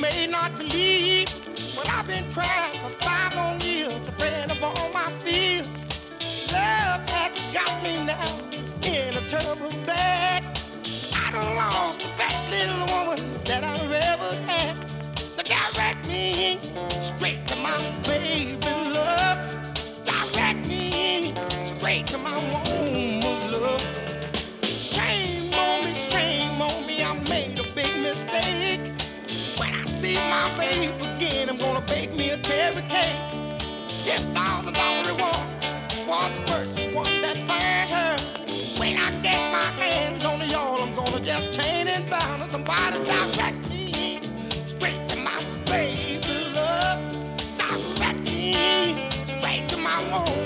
may not believe, but I've been trying for five long years, to bend of all my fears. Love has got me now in a terrible bag. I done lost the best little woman that I've ever had. So direct me straight to my baby love. Direct me straight to my cause it's all it wants. What's worse, one that finds her. When I get my hands on y'all, I'm gonna just chain and bound and somebody direct me straight to my baby love. Direct me straight to my home.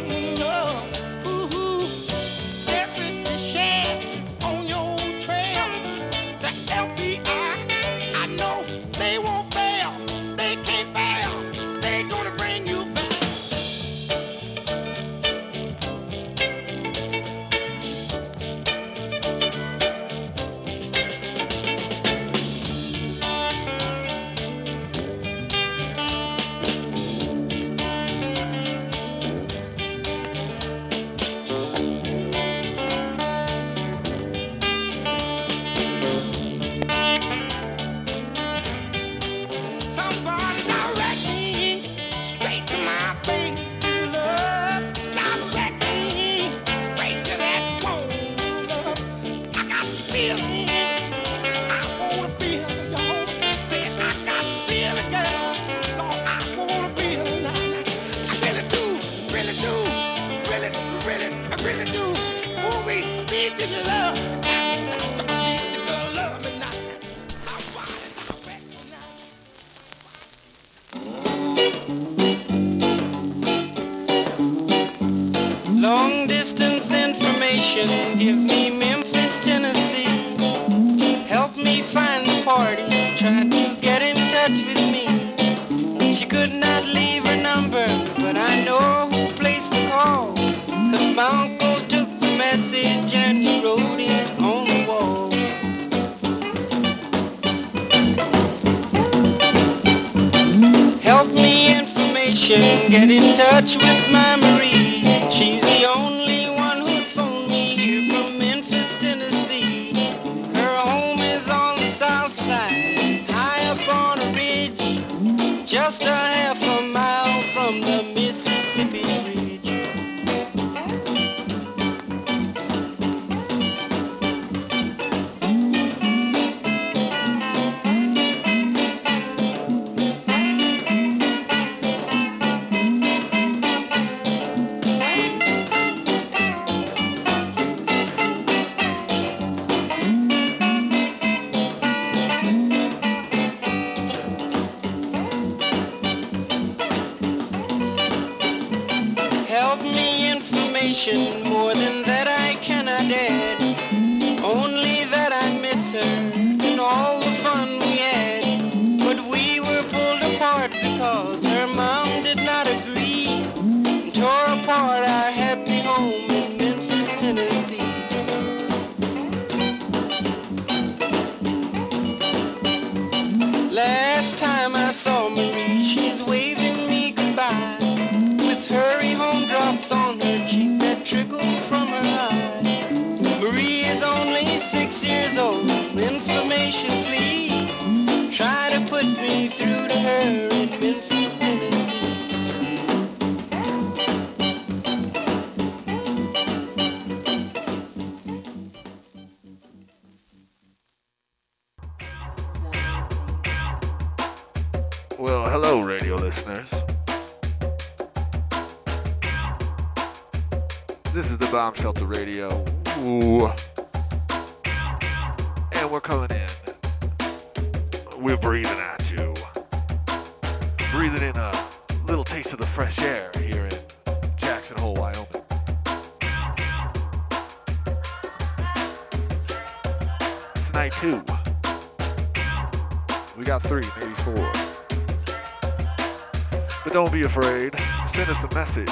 afraid. Send us a message.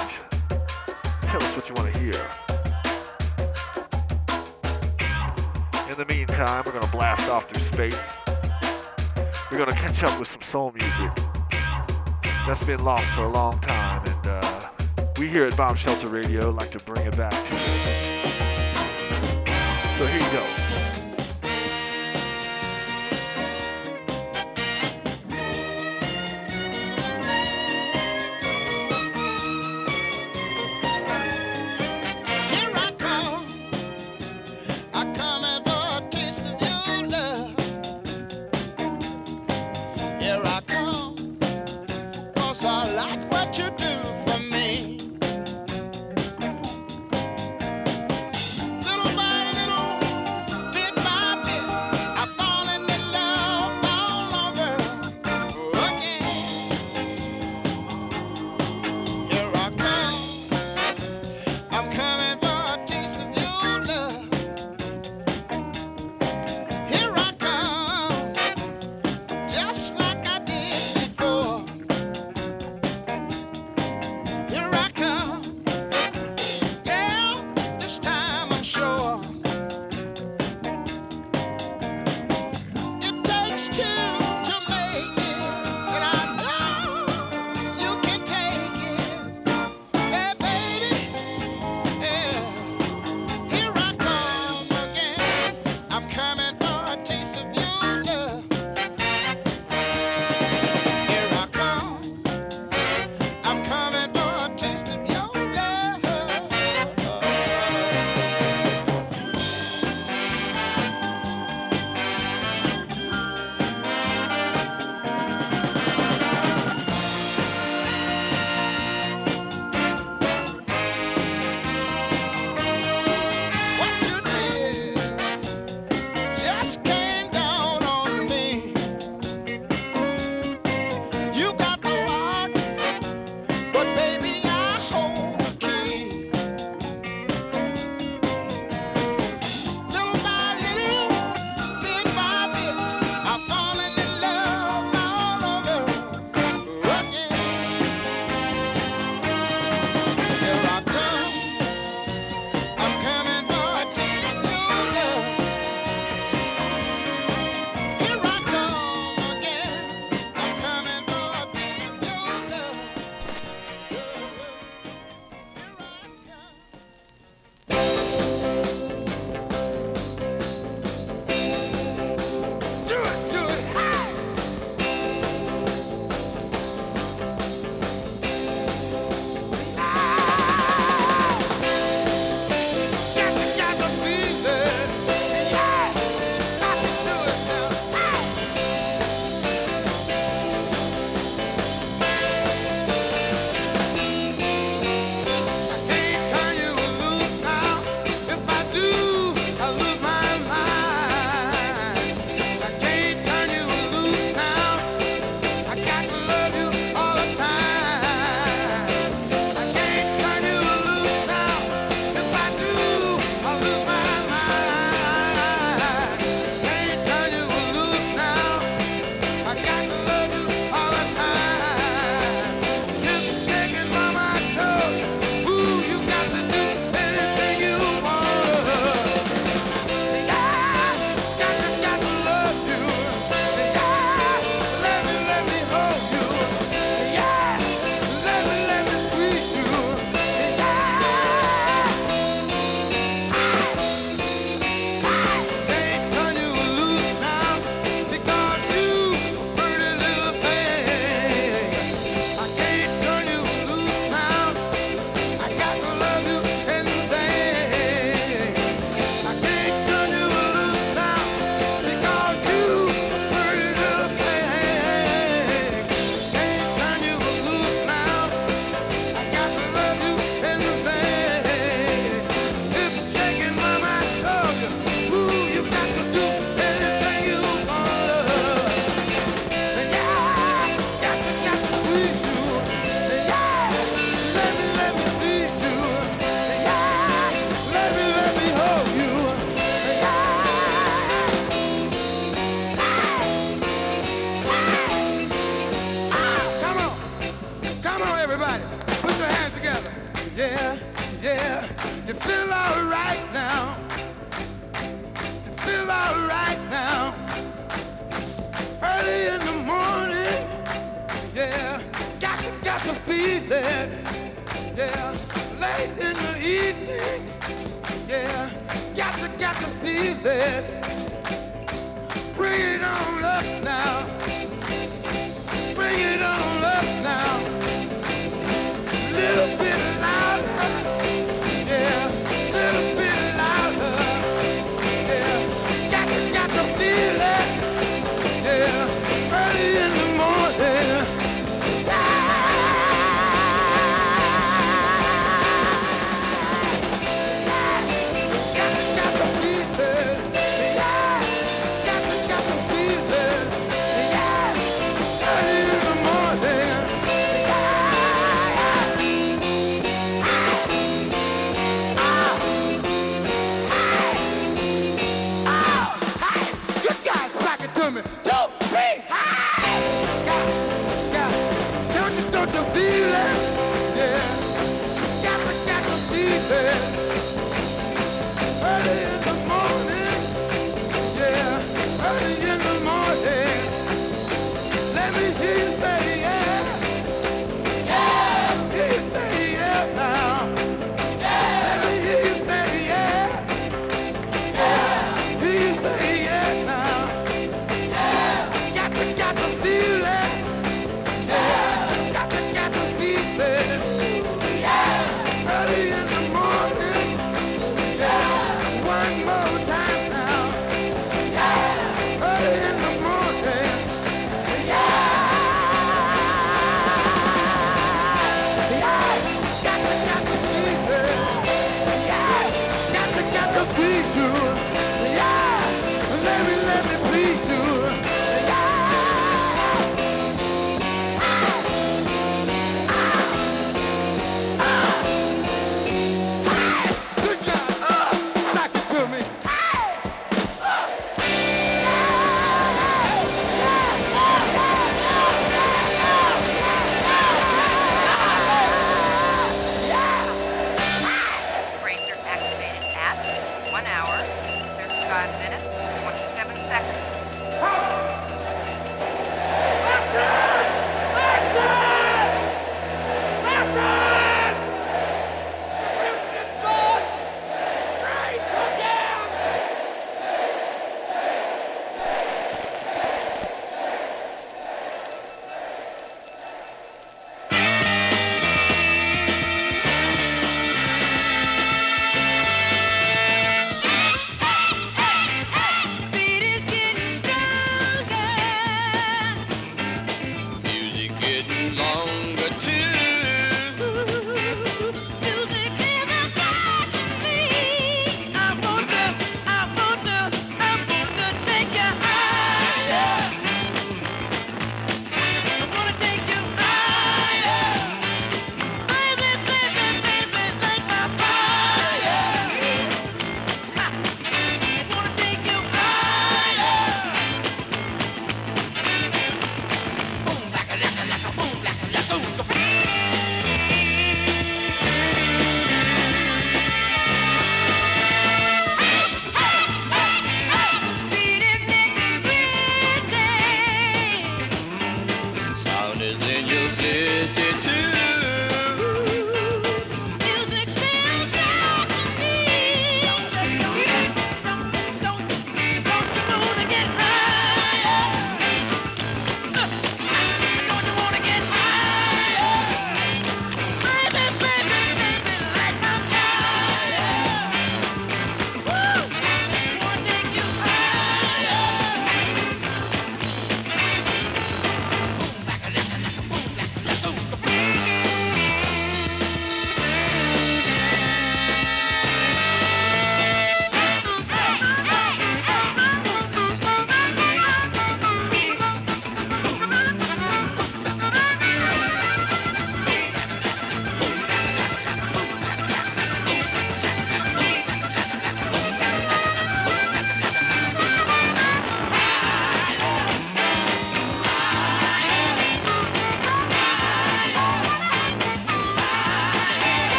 Tell us what you want to hear. In the meantime, we're going to blast off through space. We're going to catch up with some soul music that's been lost for a long time, and uh, we here at Bomb Shelter Radio like to bring it back. So here you go.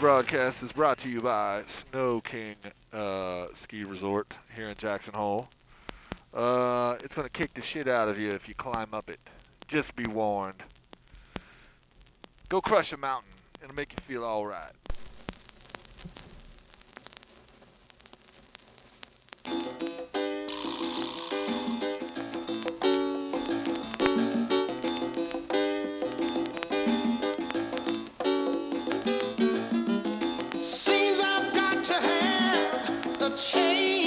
broadcast is brought to you by Snow King uh, Ski Resort here in Jackson Hole. Uh, it's going to kick the shit out of you if you climb up it. Just be warned. Go crush a mountain. It'll make you feel all right. Thank you. change.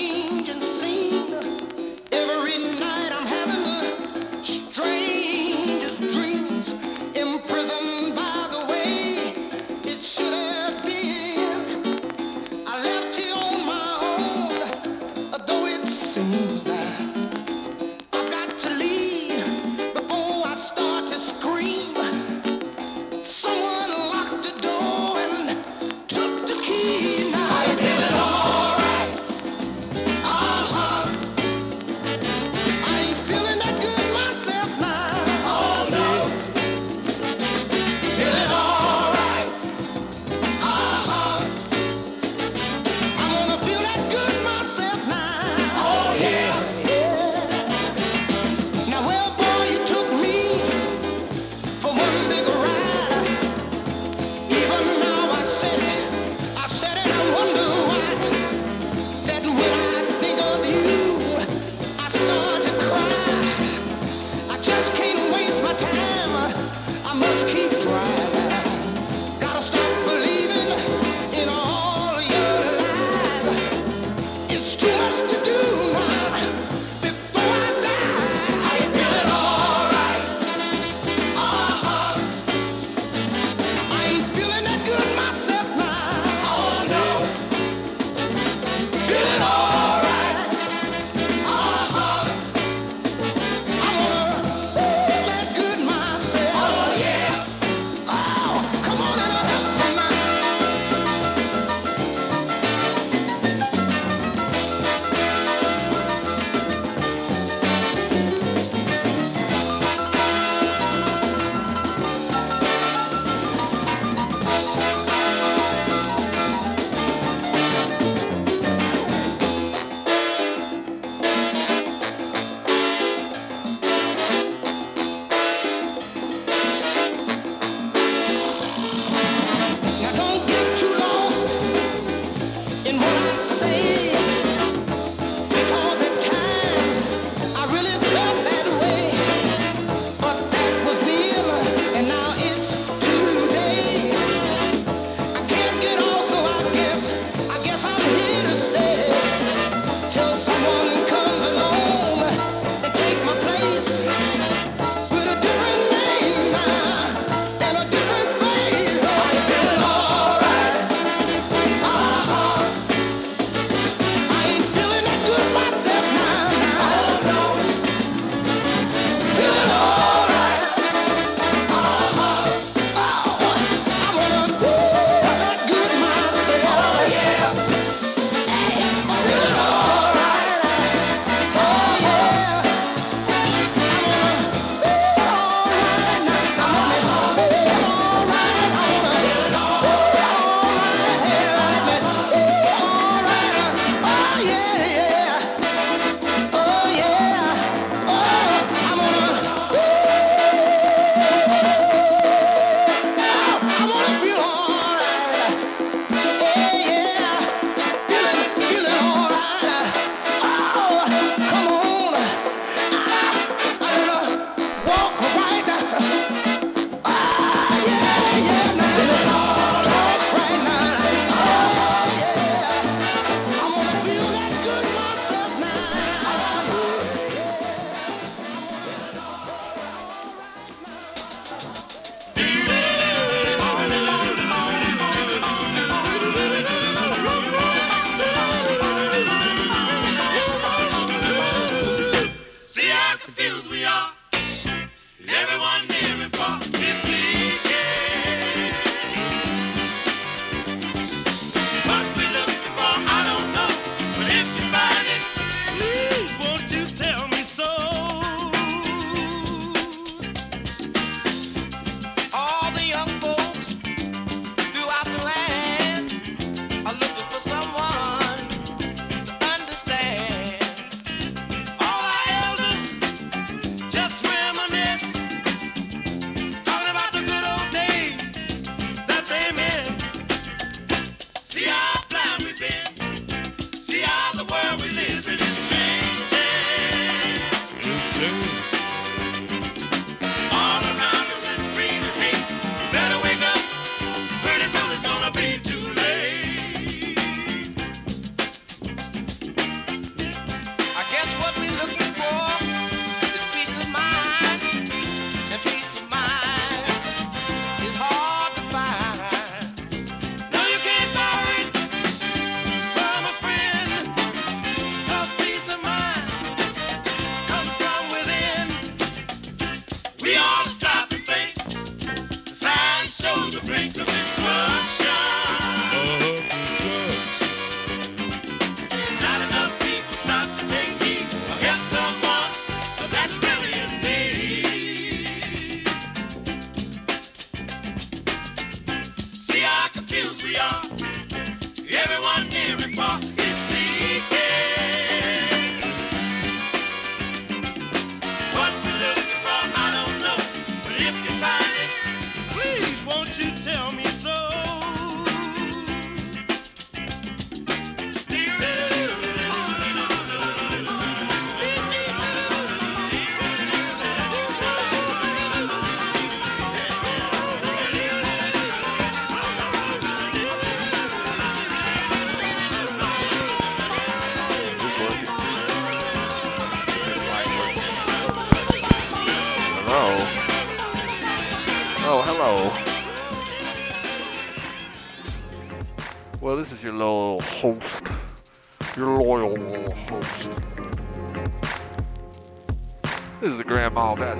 This is the Grandma Beth.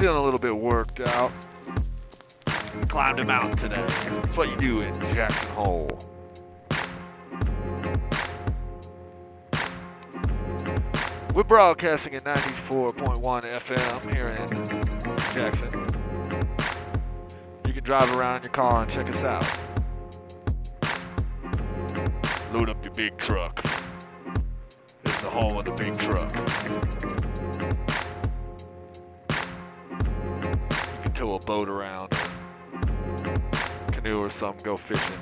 Feeling a little bit worked out. Climbed a mountain today. That's what you do in Jackson Hole. We're broadcasting at 94.1 FM here in Jackson. You can drive around in your car and check us out. Load up your big truck all of the big truck. You can tow a boat around, canoe or something, go fishing.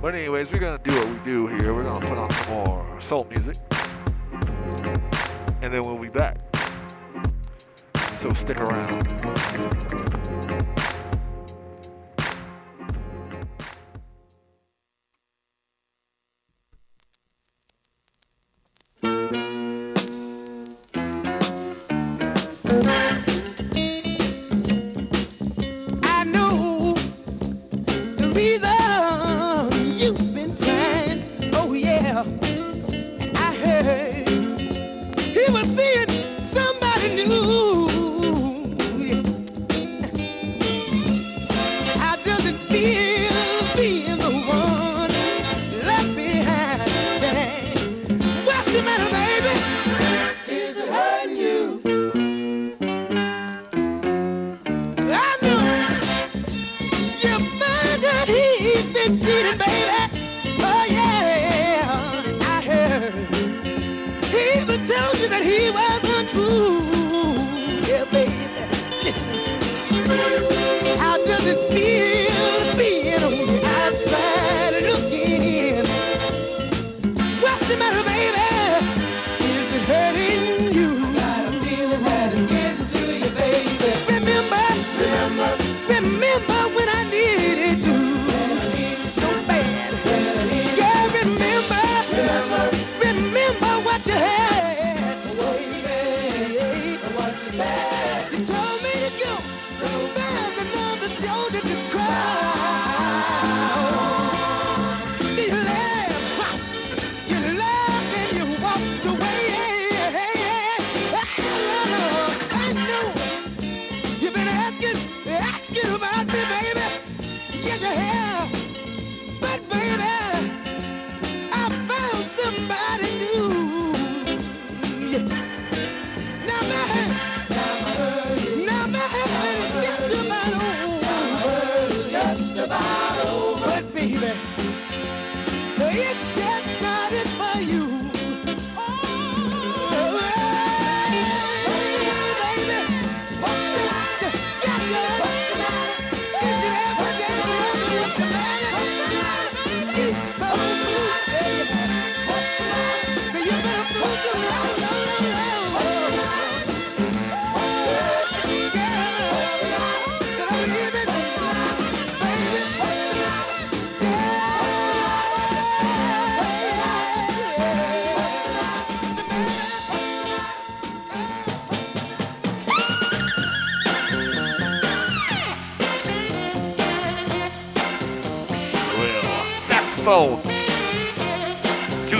But anyways, we're gonna do what we do here. We're gonna put on some more soul music. And then we'll be back. So stick around.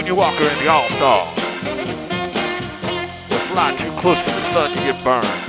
Johnny Walker and the All Stars. But fly too close to the sun, to get burned.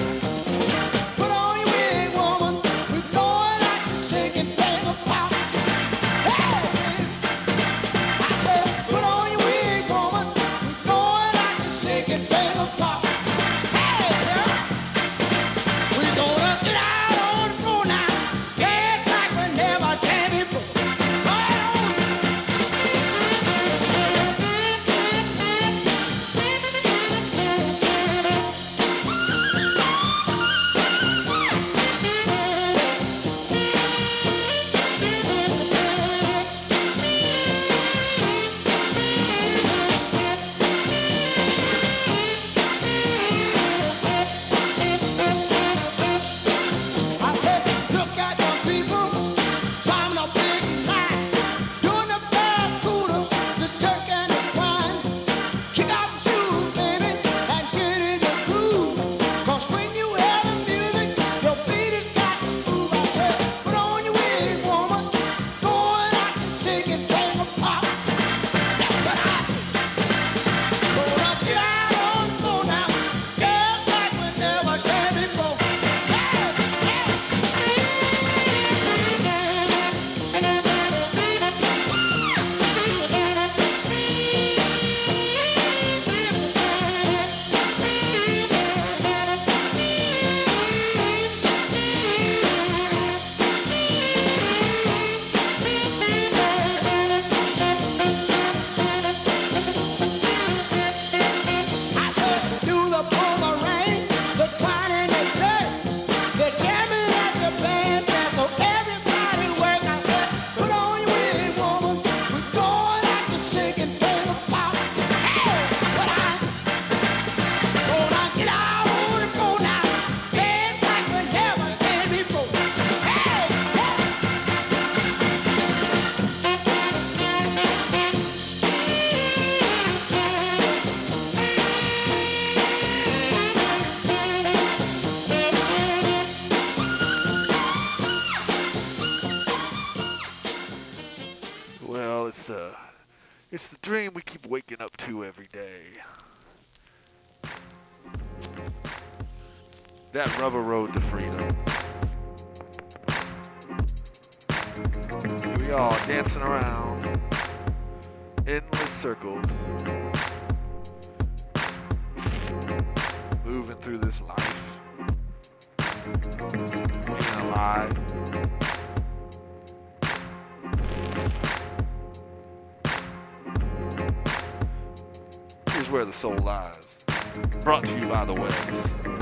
and alive. Here's where the soul lies. Brought to you by the West.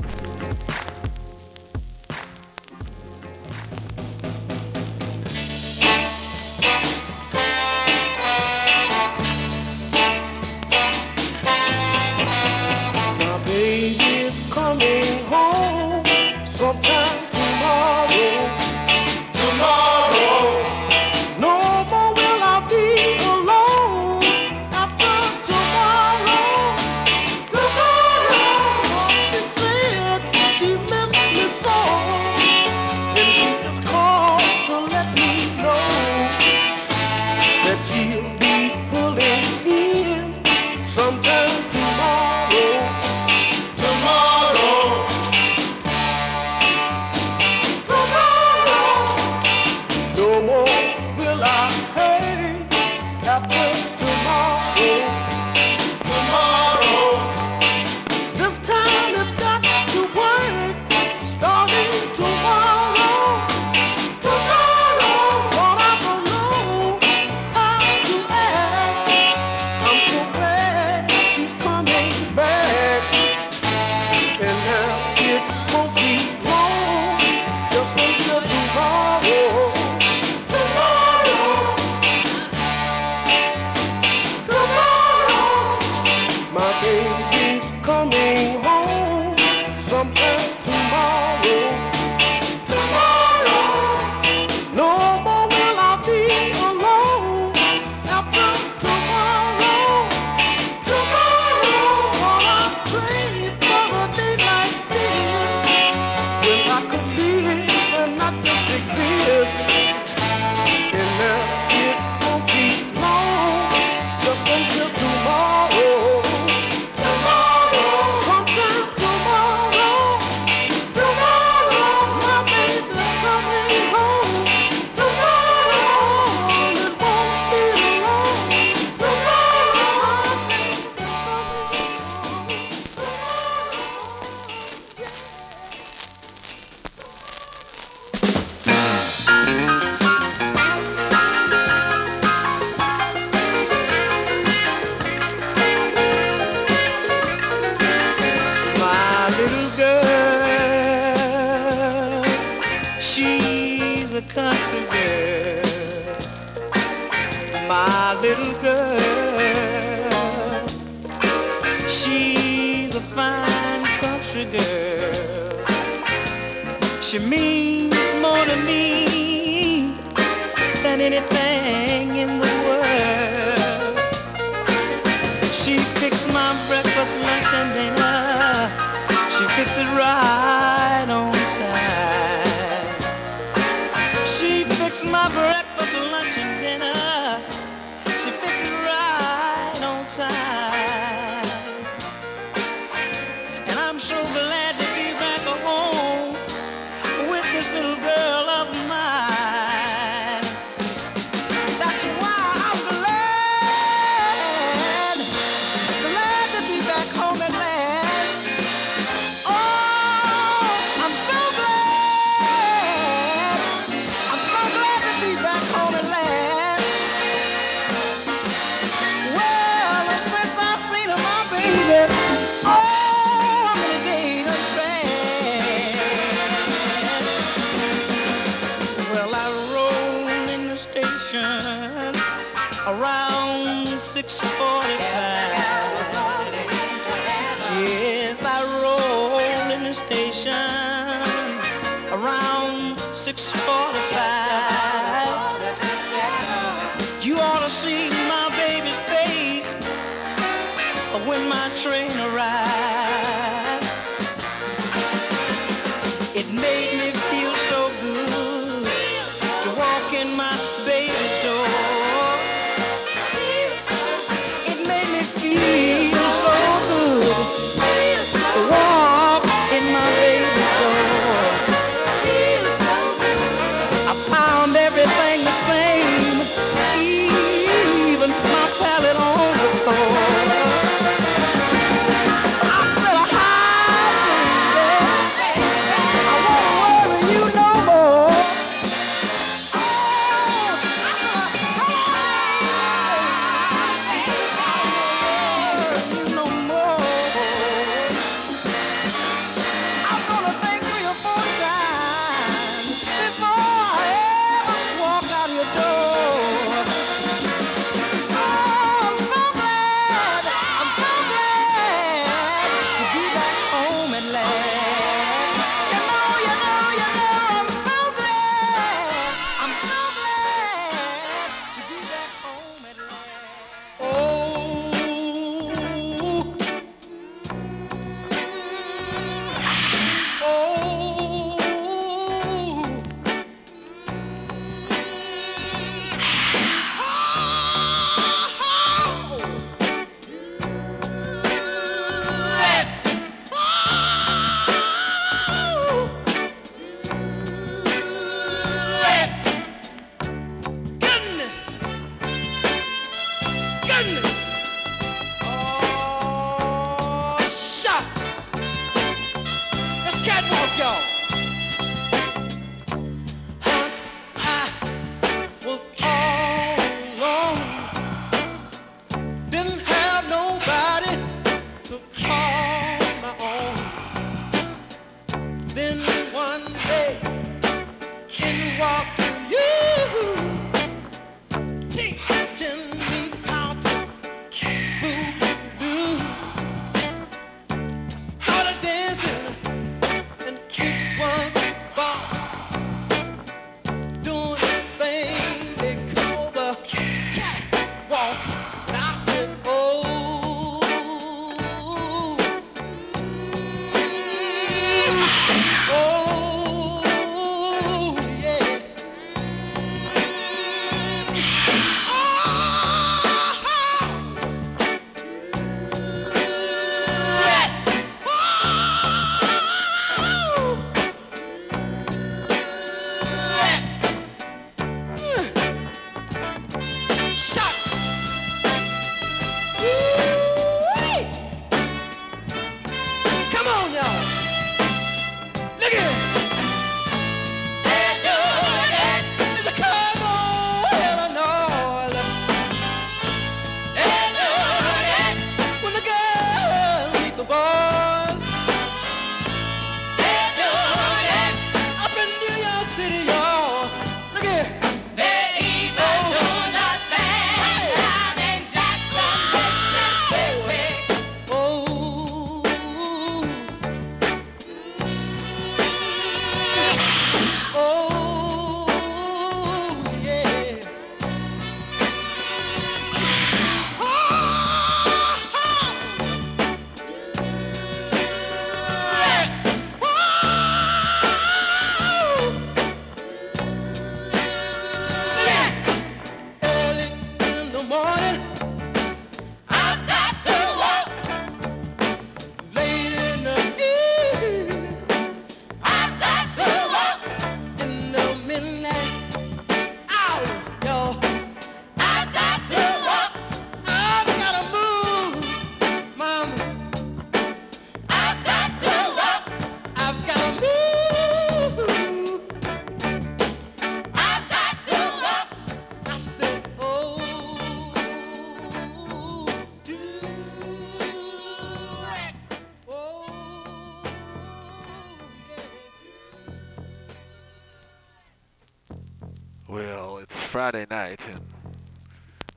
Friday night and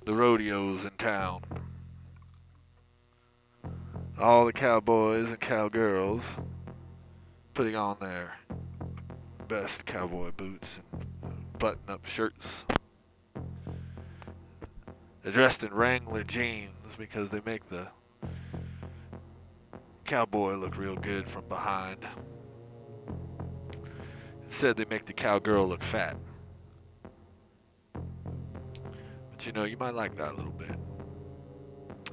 the rodeo's in town. All the cowboys and cowgirls putting on their best cowboy boots and button up shirts. They're dressed in Wrangler jeans because they make the cowboy look real good from behind. Instead, they make the cowgirl look fat. You know, you might like that a little bit.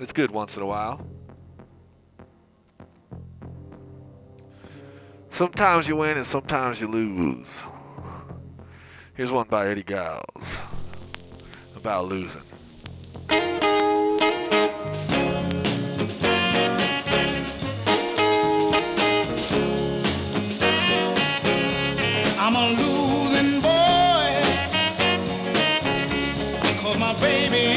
It's good once in a while. Sometimes you win and sometimes you lose. Here's one by Eddie Giles about losing. to me. If you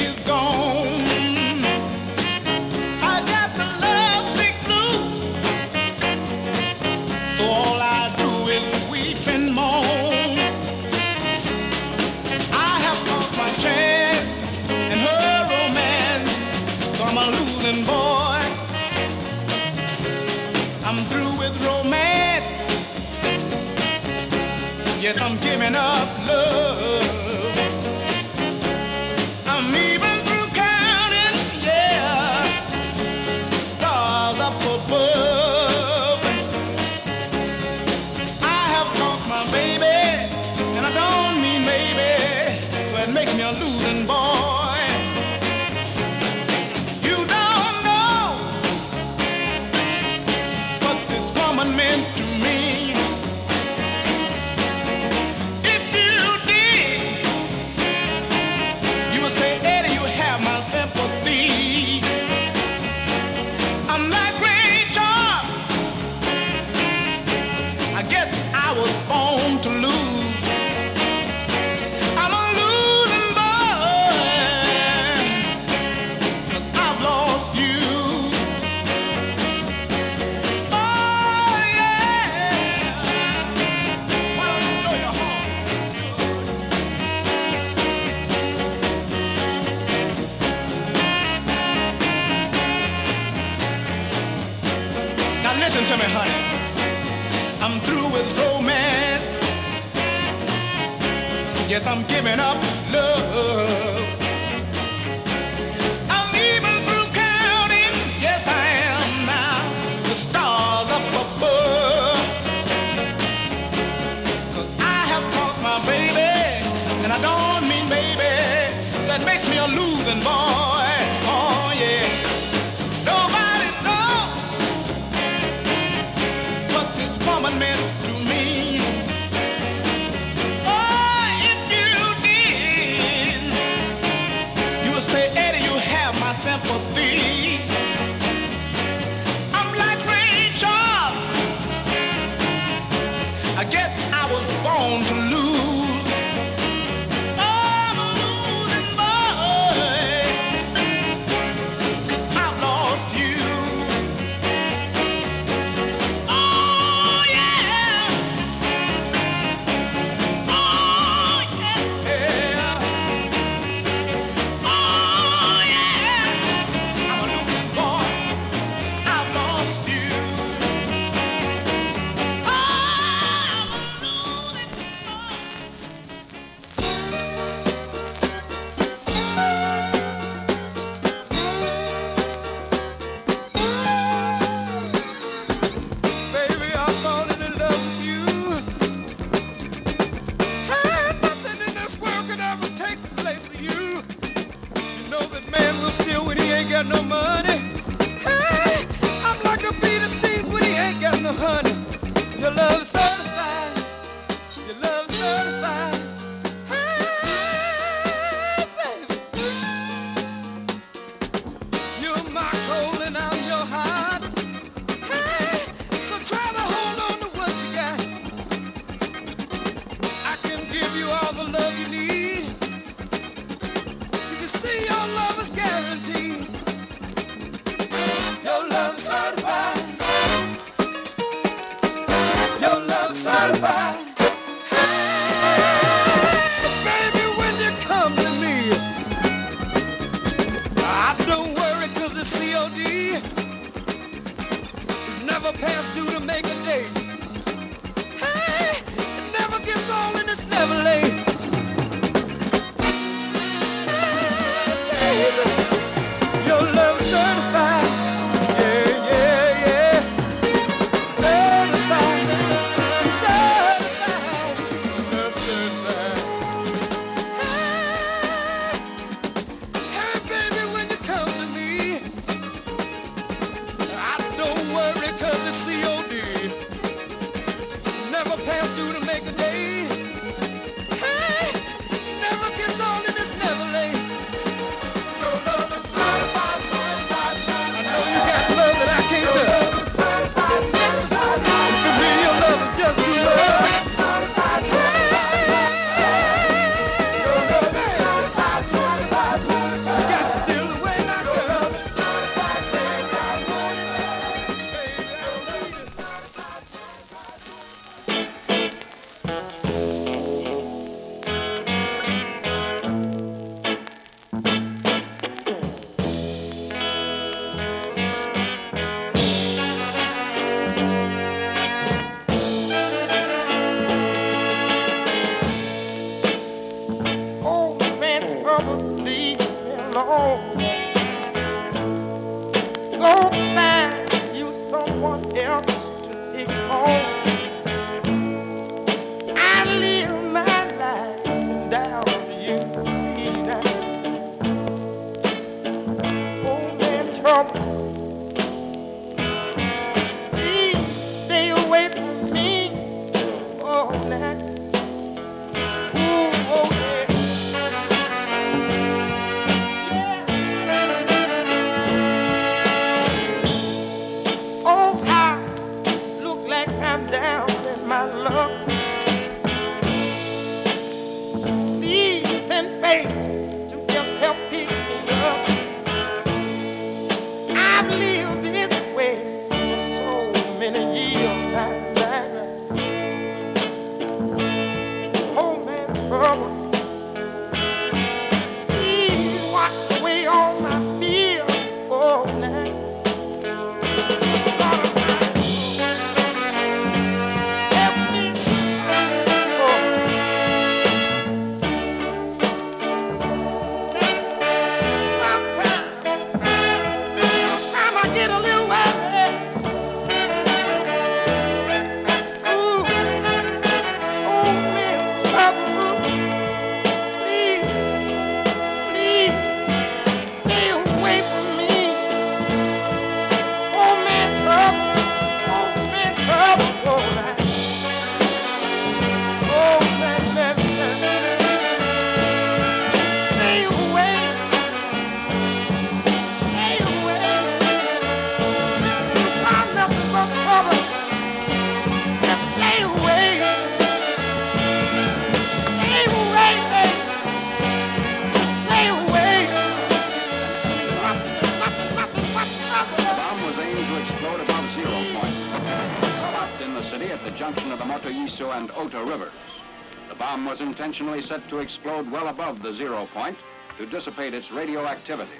originally set to explode well above the zero point to dissipate its radioactivity.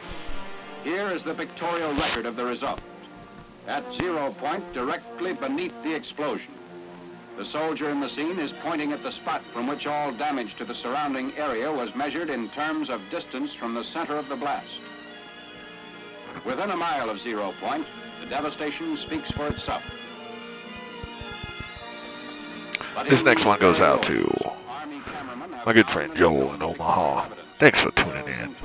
Here is the pictorial record of the result. At zero point, directly beneath the explosion, the soldier in the scene is pointing at the spot from which all damage to the surrounding area was measured in terms of distance from the center of the blast. Within a mile of zero point, the devastation speaks for itself. This next one goes out to my good friend Joel in Omaha. Thanks for tuning in.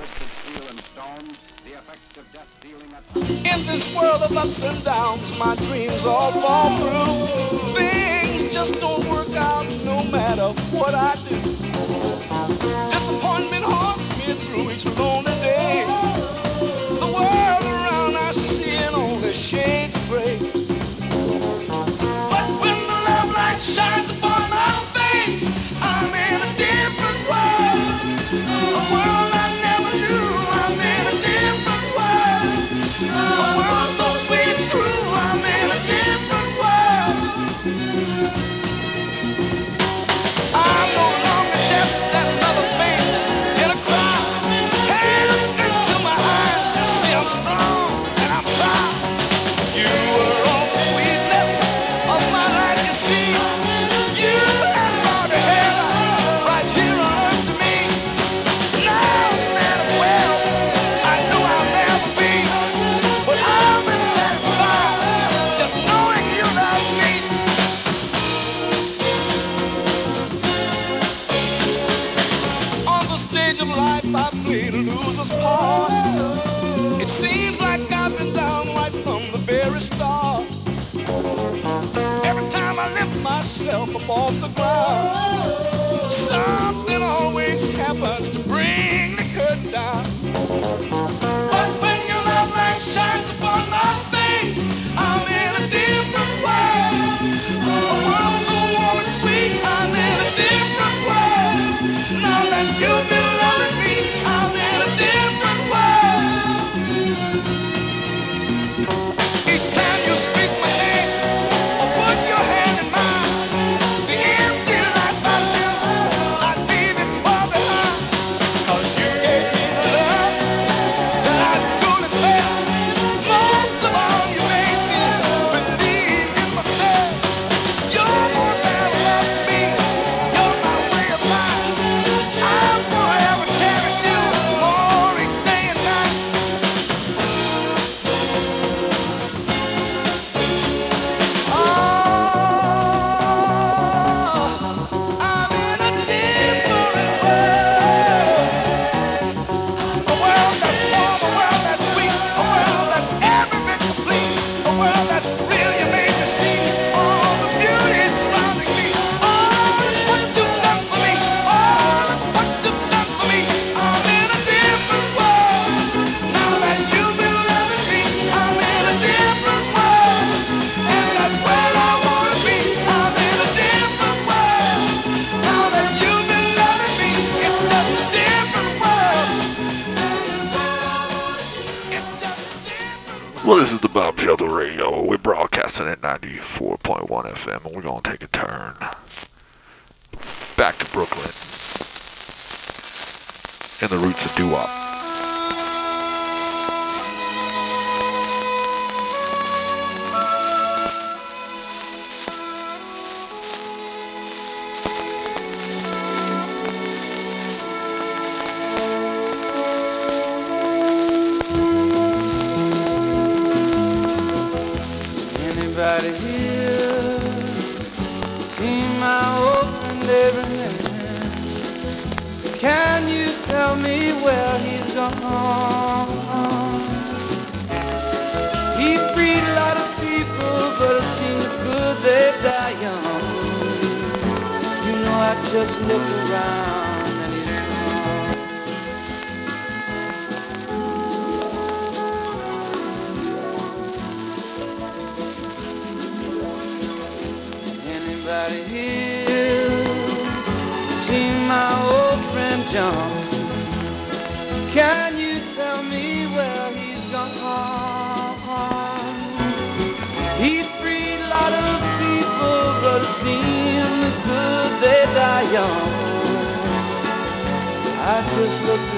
In this world of ups and downs, my dreams all fall through. Things just don't work out no matter what I do. Medicine at 94.1 FM, and we're going to take a turn back to Brooklyn and the roots of doo-wop. just look around and he's gone. Anybody here seen my old friend John? I. I just looked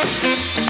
Thank you.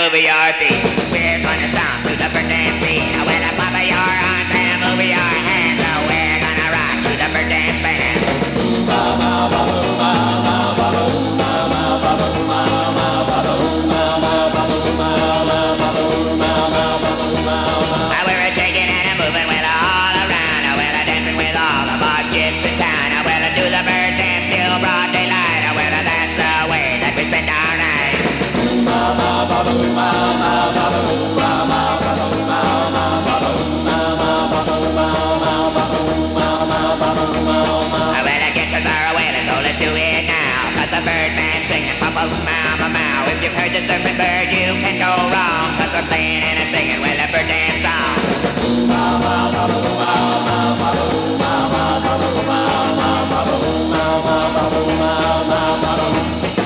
Shoulders and singing, papa, mow, mow, mow. If you've heard the surfing bird, you can go wrong. Cause they're playing and singing, well, a bird dance song.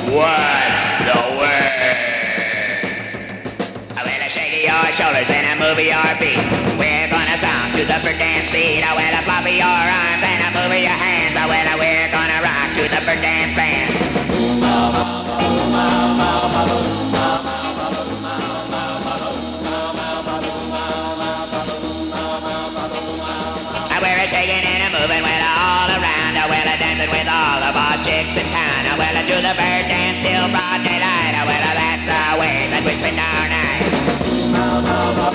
What's the word? Well, shake your shoulders and move your feet. We're gonna stomp to the bird dance beat. Well, flop your arms and move your hands. Well, we're gonna rock to the bird dance band. Well all all that's the way that we spend our night.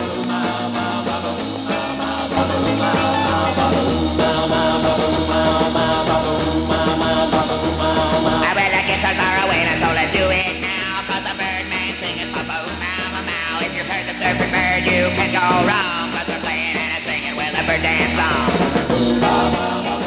Guitars are waiting, so let's do it now. Cause the birdman singing, papa, mow, mow. If you've heard the surfing bird, you can go wrong. Cause they're playing and they're singing, well, the bird dance song.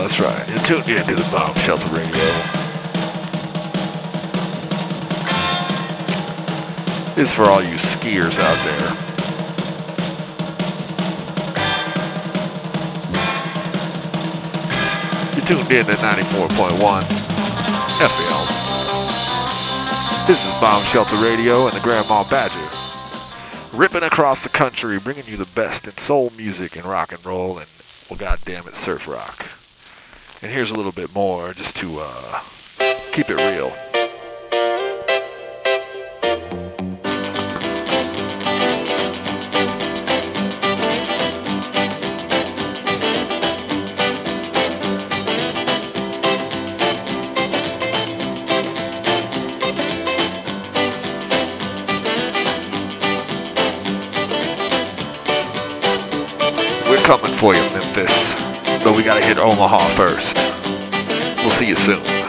That's right. You're tuned in to the Bomb Shelter Radio. It's for all you skiers out there. You're tuned in to 94.1 FL. This is Bomb Shelter Radio and the Grandma Badger. Ripping across the country, bringing you the best in soul music and rock and roll and, well, goddamn it, surf rock. And here's a little bit more just to uh, keep it real. We're coming for you, Memphis. But we gotta hit Omaha first. We'll see you soon.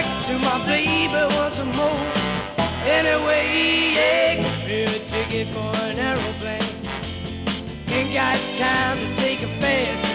back to my baby once more. Anyway, yeah, give me a ticket for an aeroplane. Ain't got time to take a fast.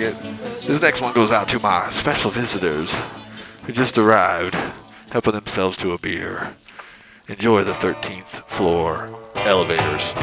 second. This next one goes out to my special visitors who just arrived, helping themselves to a beer. Enjoy the 13th floor elevators.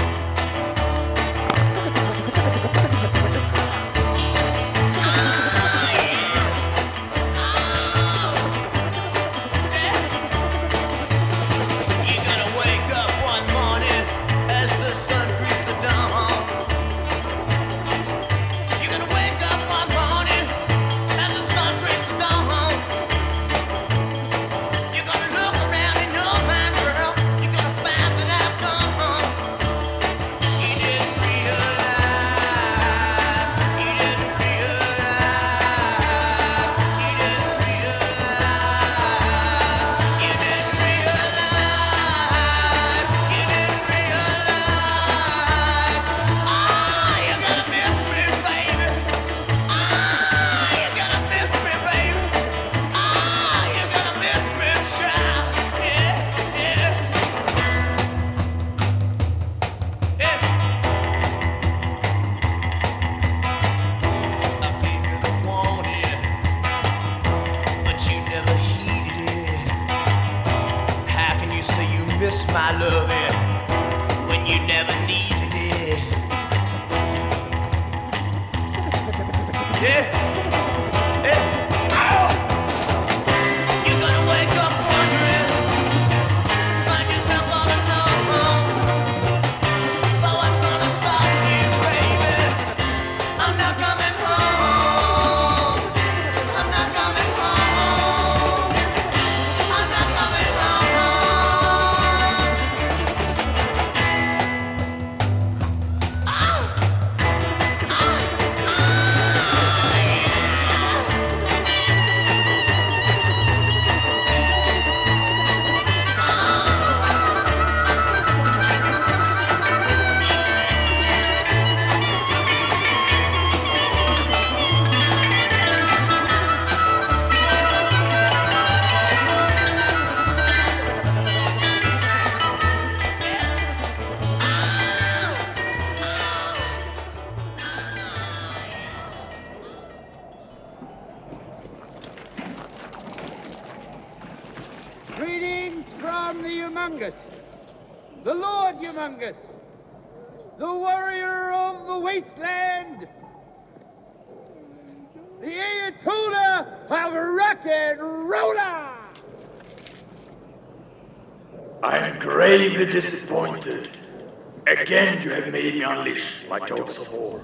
Again, you have made me unleash my dogs of war.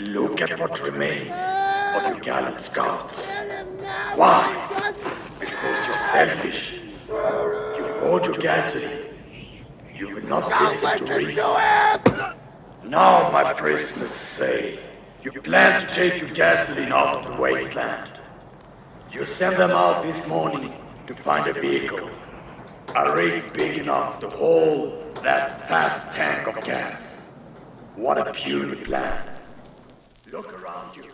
Look at what remains of your gallant scouts. Why? Because you're selfish. You hoard your gasoline. You will not listen to reason. Now, my prisoners say, you plan to take your gasoline out of the wasteland. You send them out this morning to find a vehicle. A rig big enough to hold that fat tank of gas. What a puny plan. Look around you.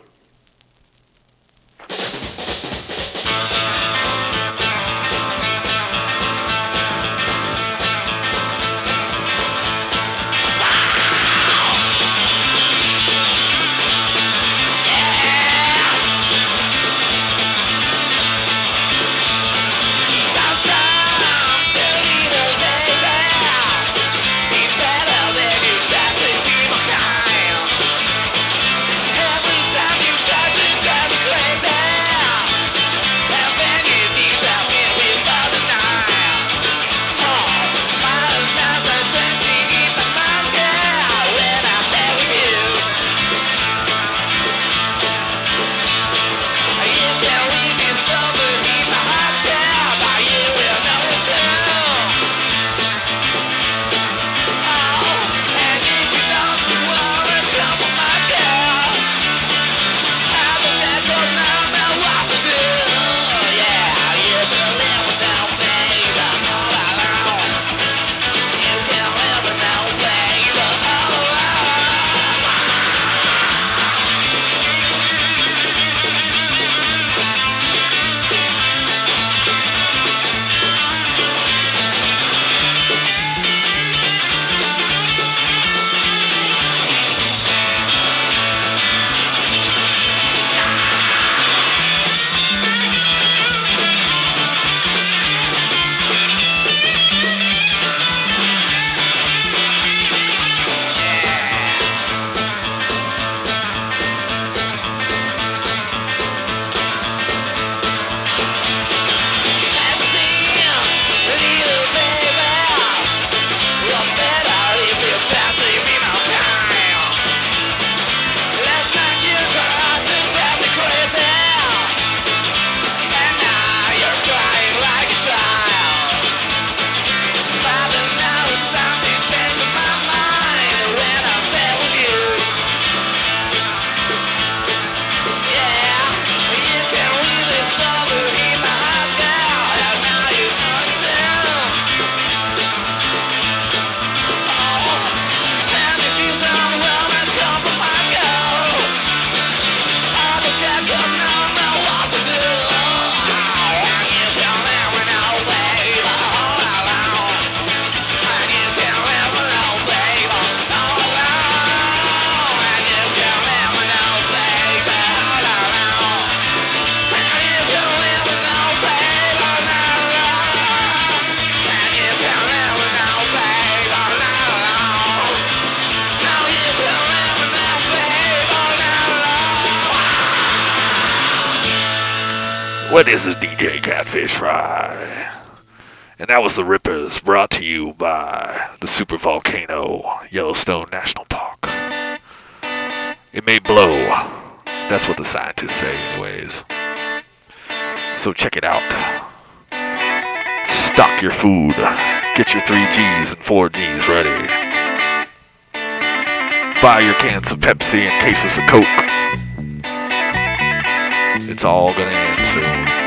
It. That's what the scientists say, anyways. So check it out. Stock your food. Get your 3Gs and 4Gs ready. Buy your cans of Pepsi and cases of Coke. It's all gonna end soon.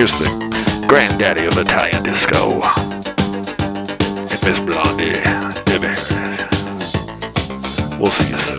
Here's the granddaddy of Italian disco. And Miss Blondie, Debbie We'll see you soon.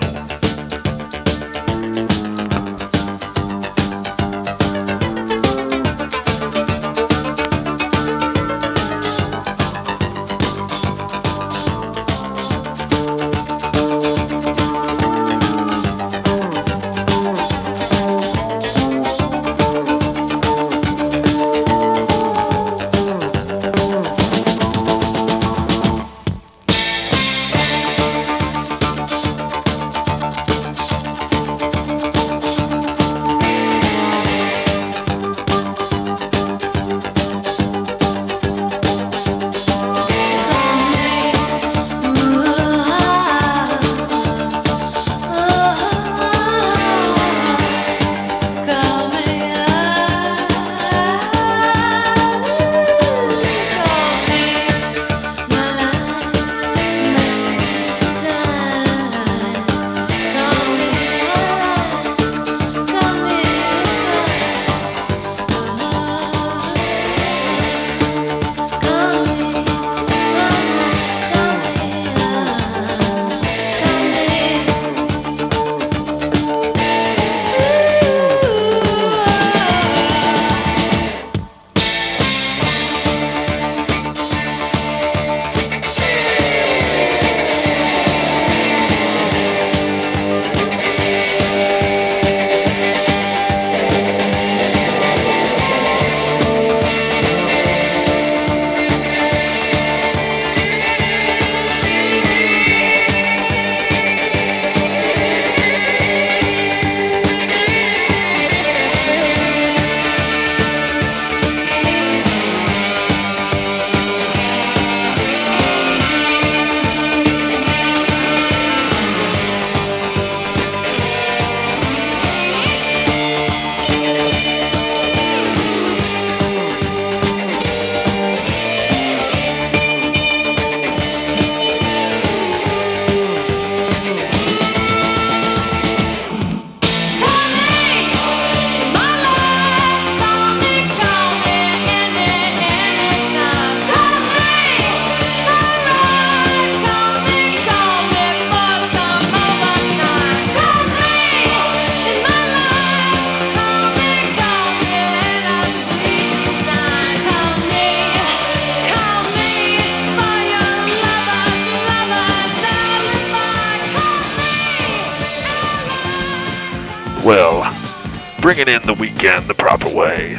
bringing in the weekend the proper way.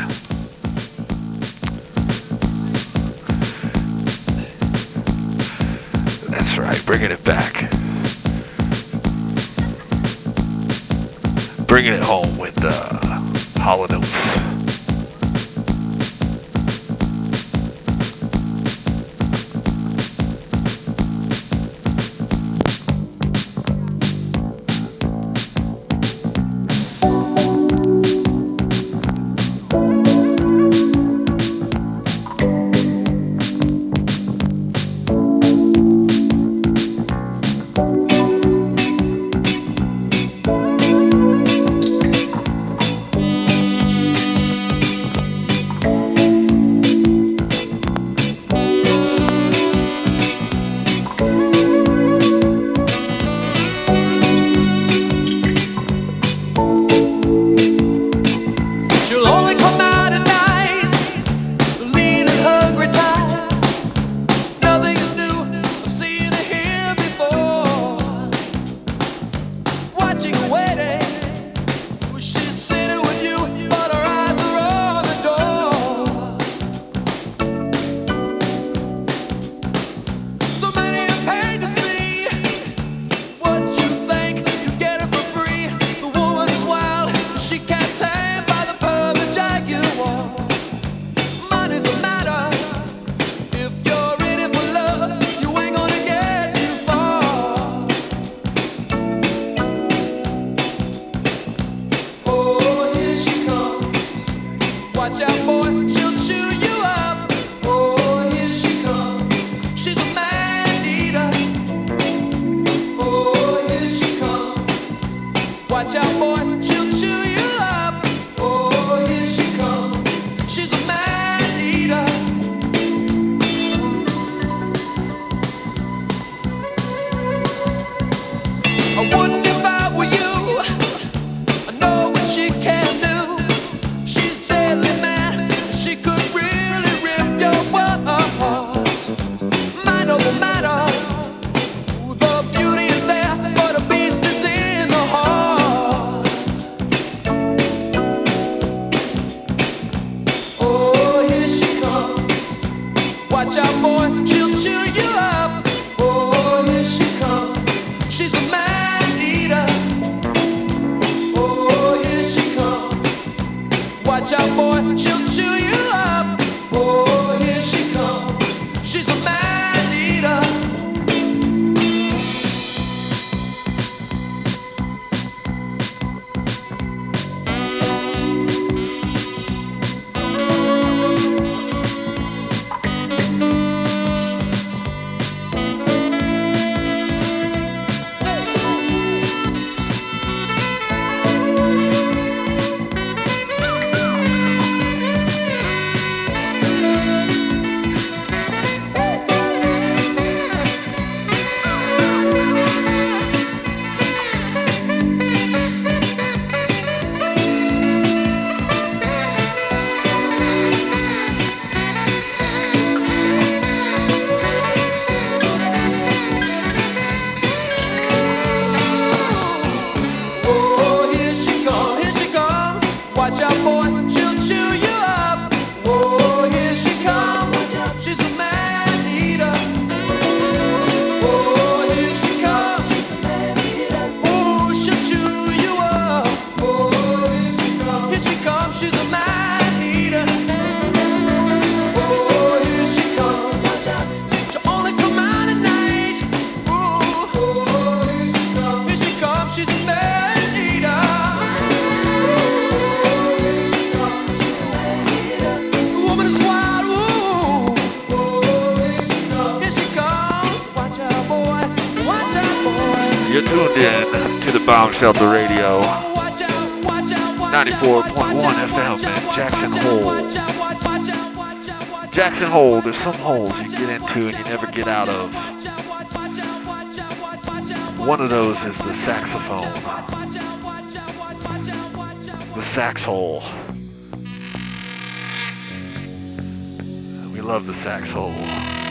That's right, bringing it back. Bringing it home with the uh, Holland hole. There's some holes you get into and you never get out of. One of those is the saxophone. The sax hole. We love the sax hole.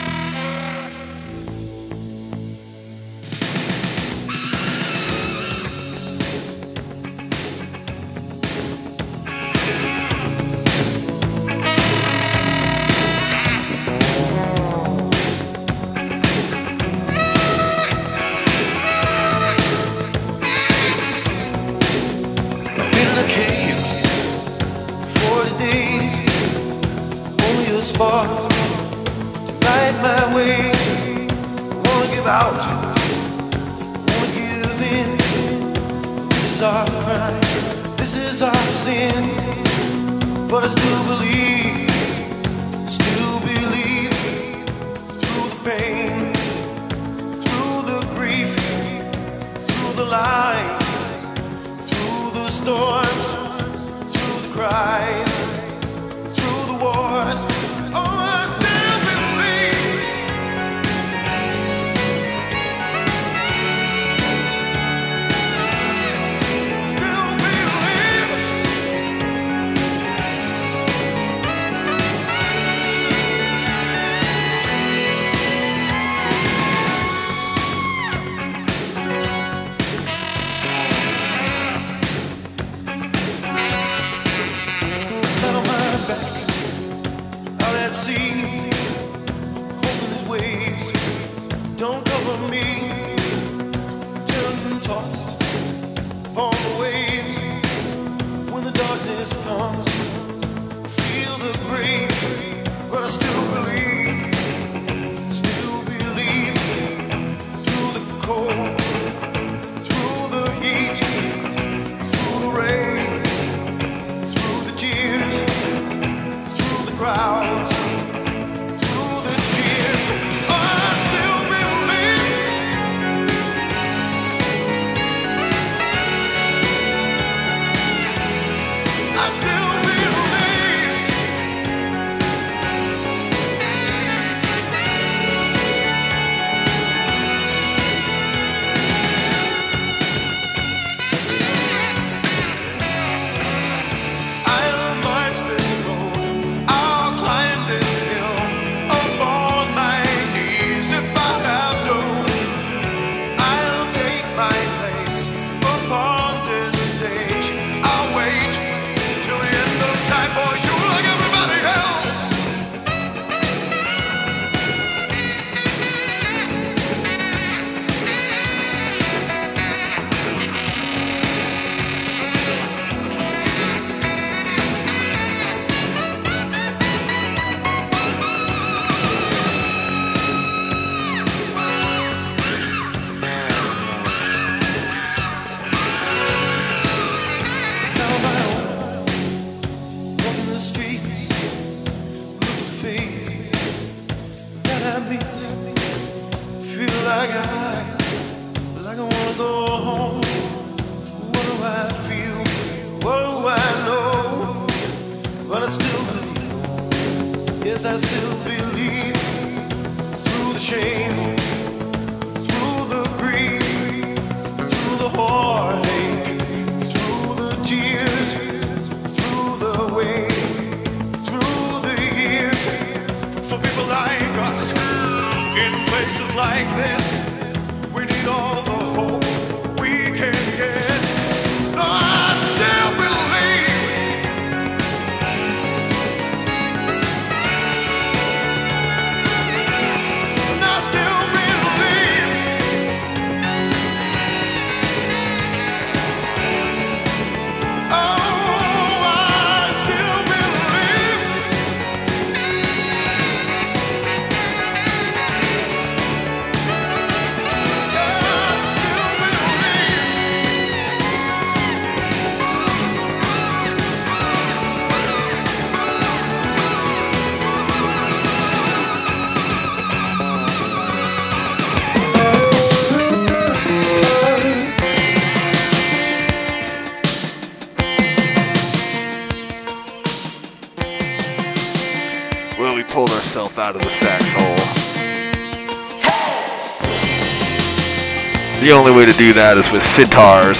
The only way to do that is with sitars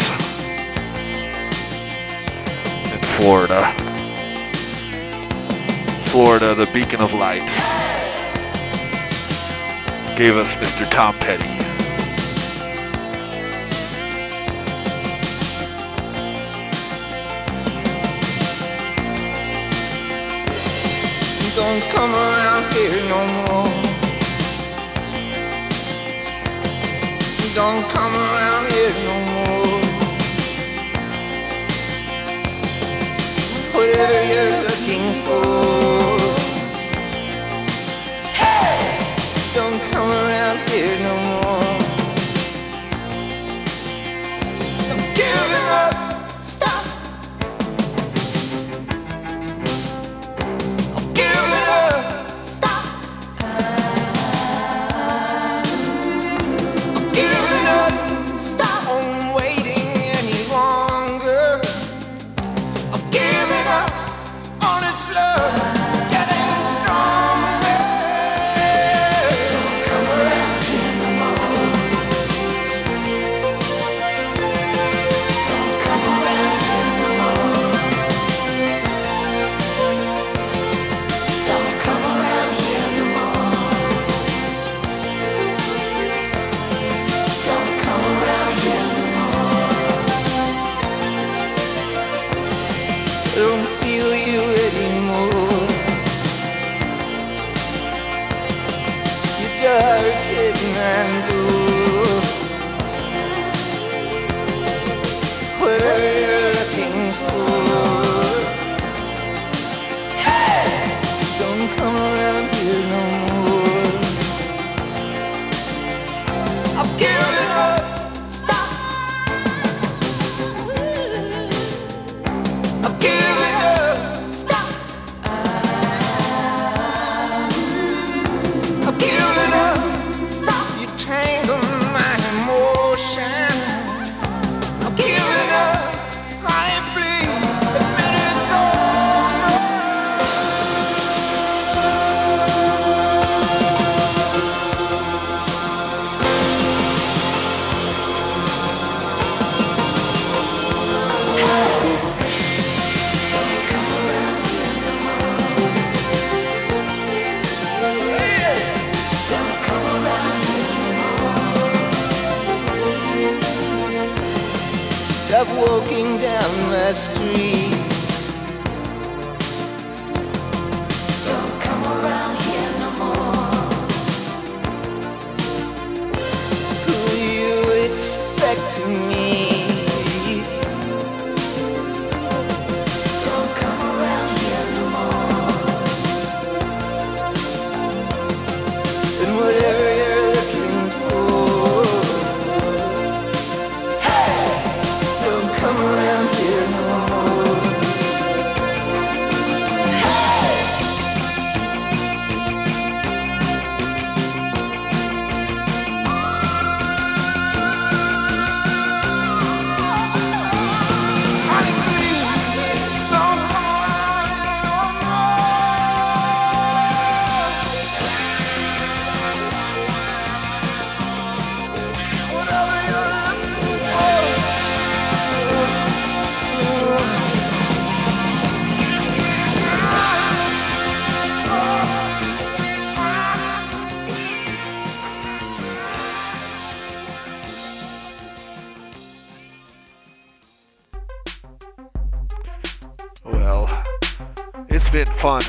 in Florida. Florida, the beacon of light, gave us Mr. Tom Petty. Don't come around here no more. Don't come around here no more. Whatever you're looking for.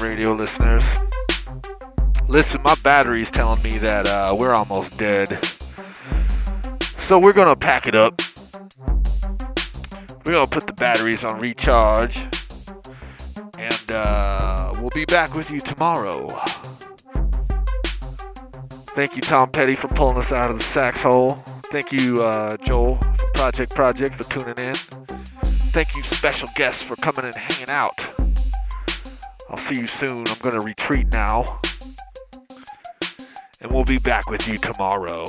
Radio listeners. Listen, my battery's telling me that uh, we're almost dead. So we're gonna pack it up. We're gonna put the batteries on recharge. And uh, we'll be back with you tomorrow. Thank you, Tom Petty, for pulling us out of the sax hole. Thank you, uh, Joel, Project Project, for tuning in. Thank you, special guests, for coming and hanging out. I'll see you soon. I'm going to retreat now. And we'll be back with you tomorrow.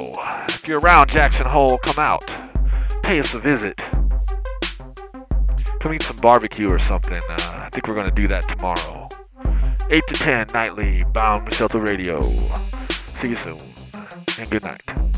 If you're around Jackson Hole, come out. Pay us a visit. Come eat some barbecue or something. Uh, I think we're going to do that tomorrow. 8 to 10 nightly, Bomb Shelter Radio. See you soon, and good night.